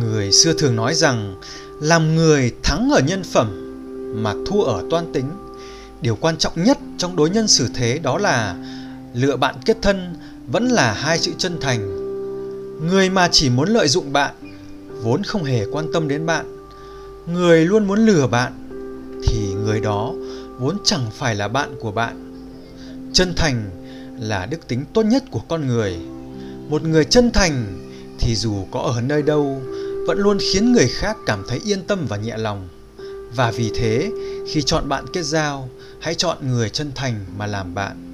người xưa thường nói rằng, làm người thắng ở nhân phẩm mà thua ở toan tính. Điều quan trọng nhất trong đối nhân xử thế đó là lựa bạn kết thân vẫn là hai chữ chân thành. Người mà chỉ muốn lợi dụng bạn vốn không hề quan tâm đến bạn. Người luôn muốn lừa bạn thì người đó vốn chẳng phải là bạn của bạn. Chân thành là đức tính tốt nhất của con người. Một người chân thành thì dù có ở nơi đâu vẫn luôn khiến người khác cảm thấy yên tâm và nhẹ lòng. Và vì thế, khi chọn bạn kết giao, hãy chọn người chân thành mà làm bạn.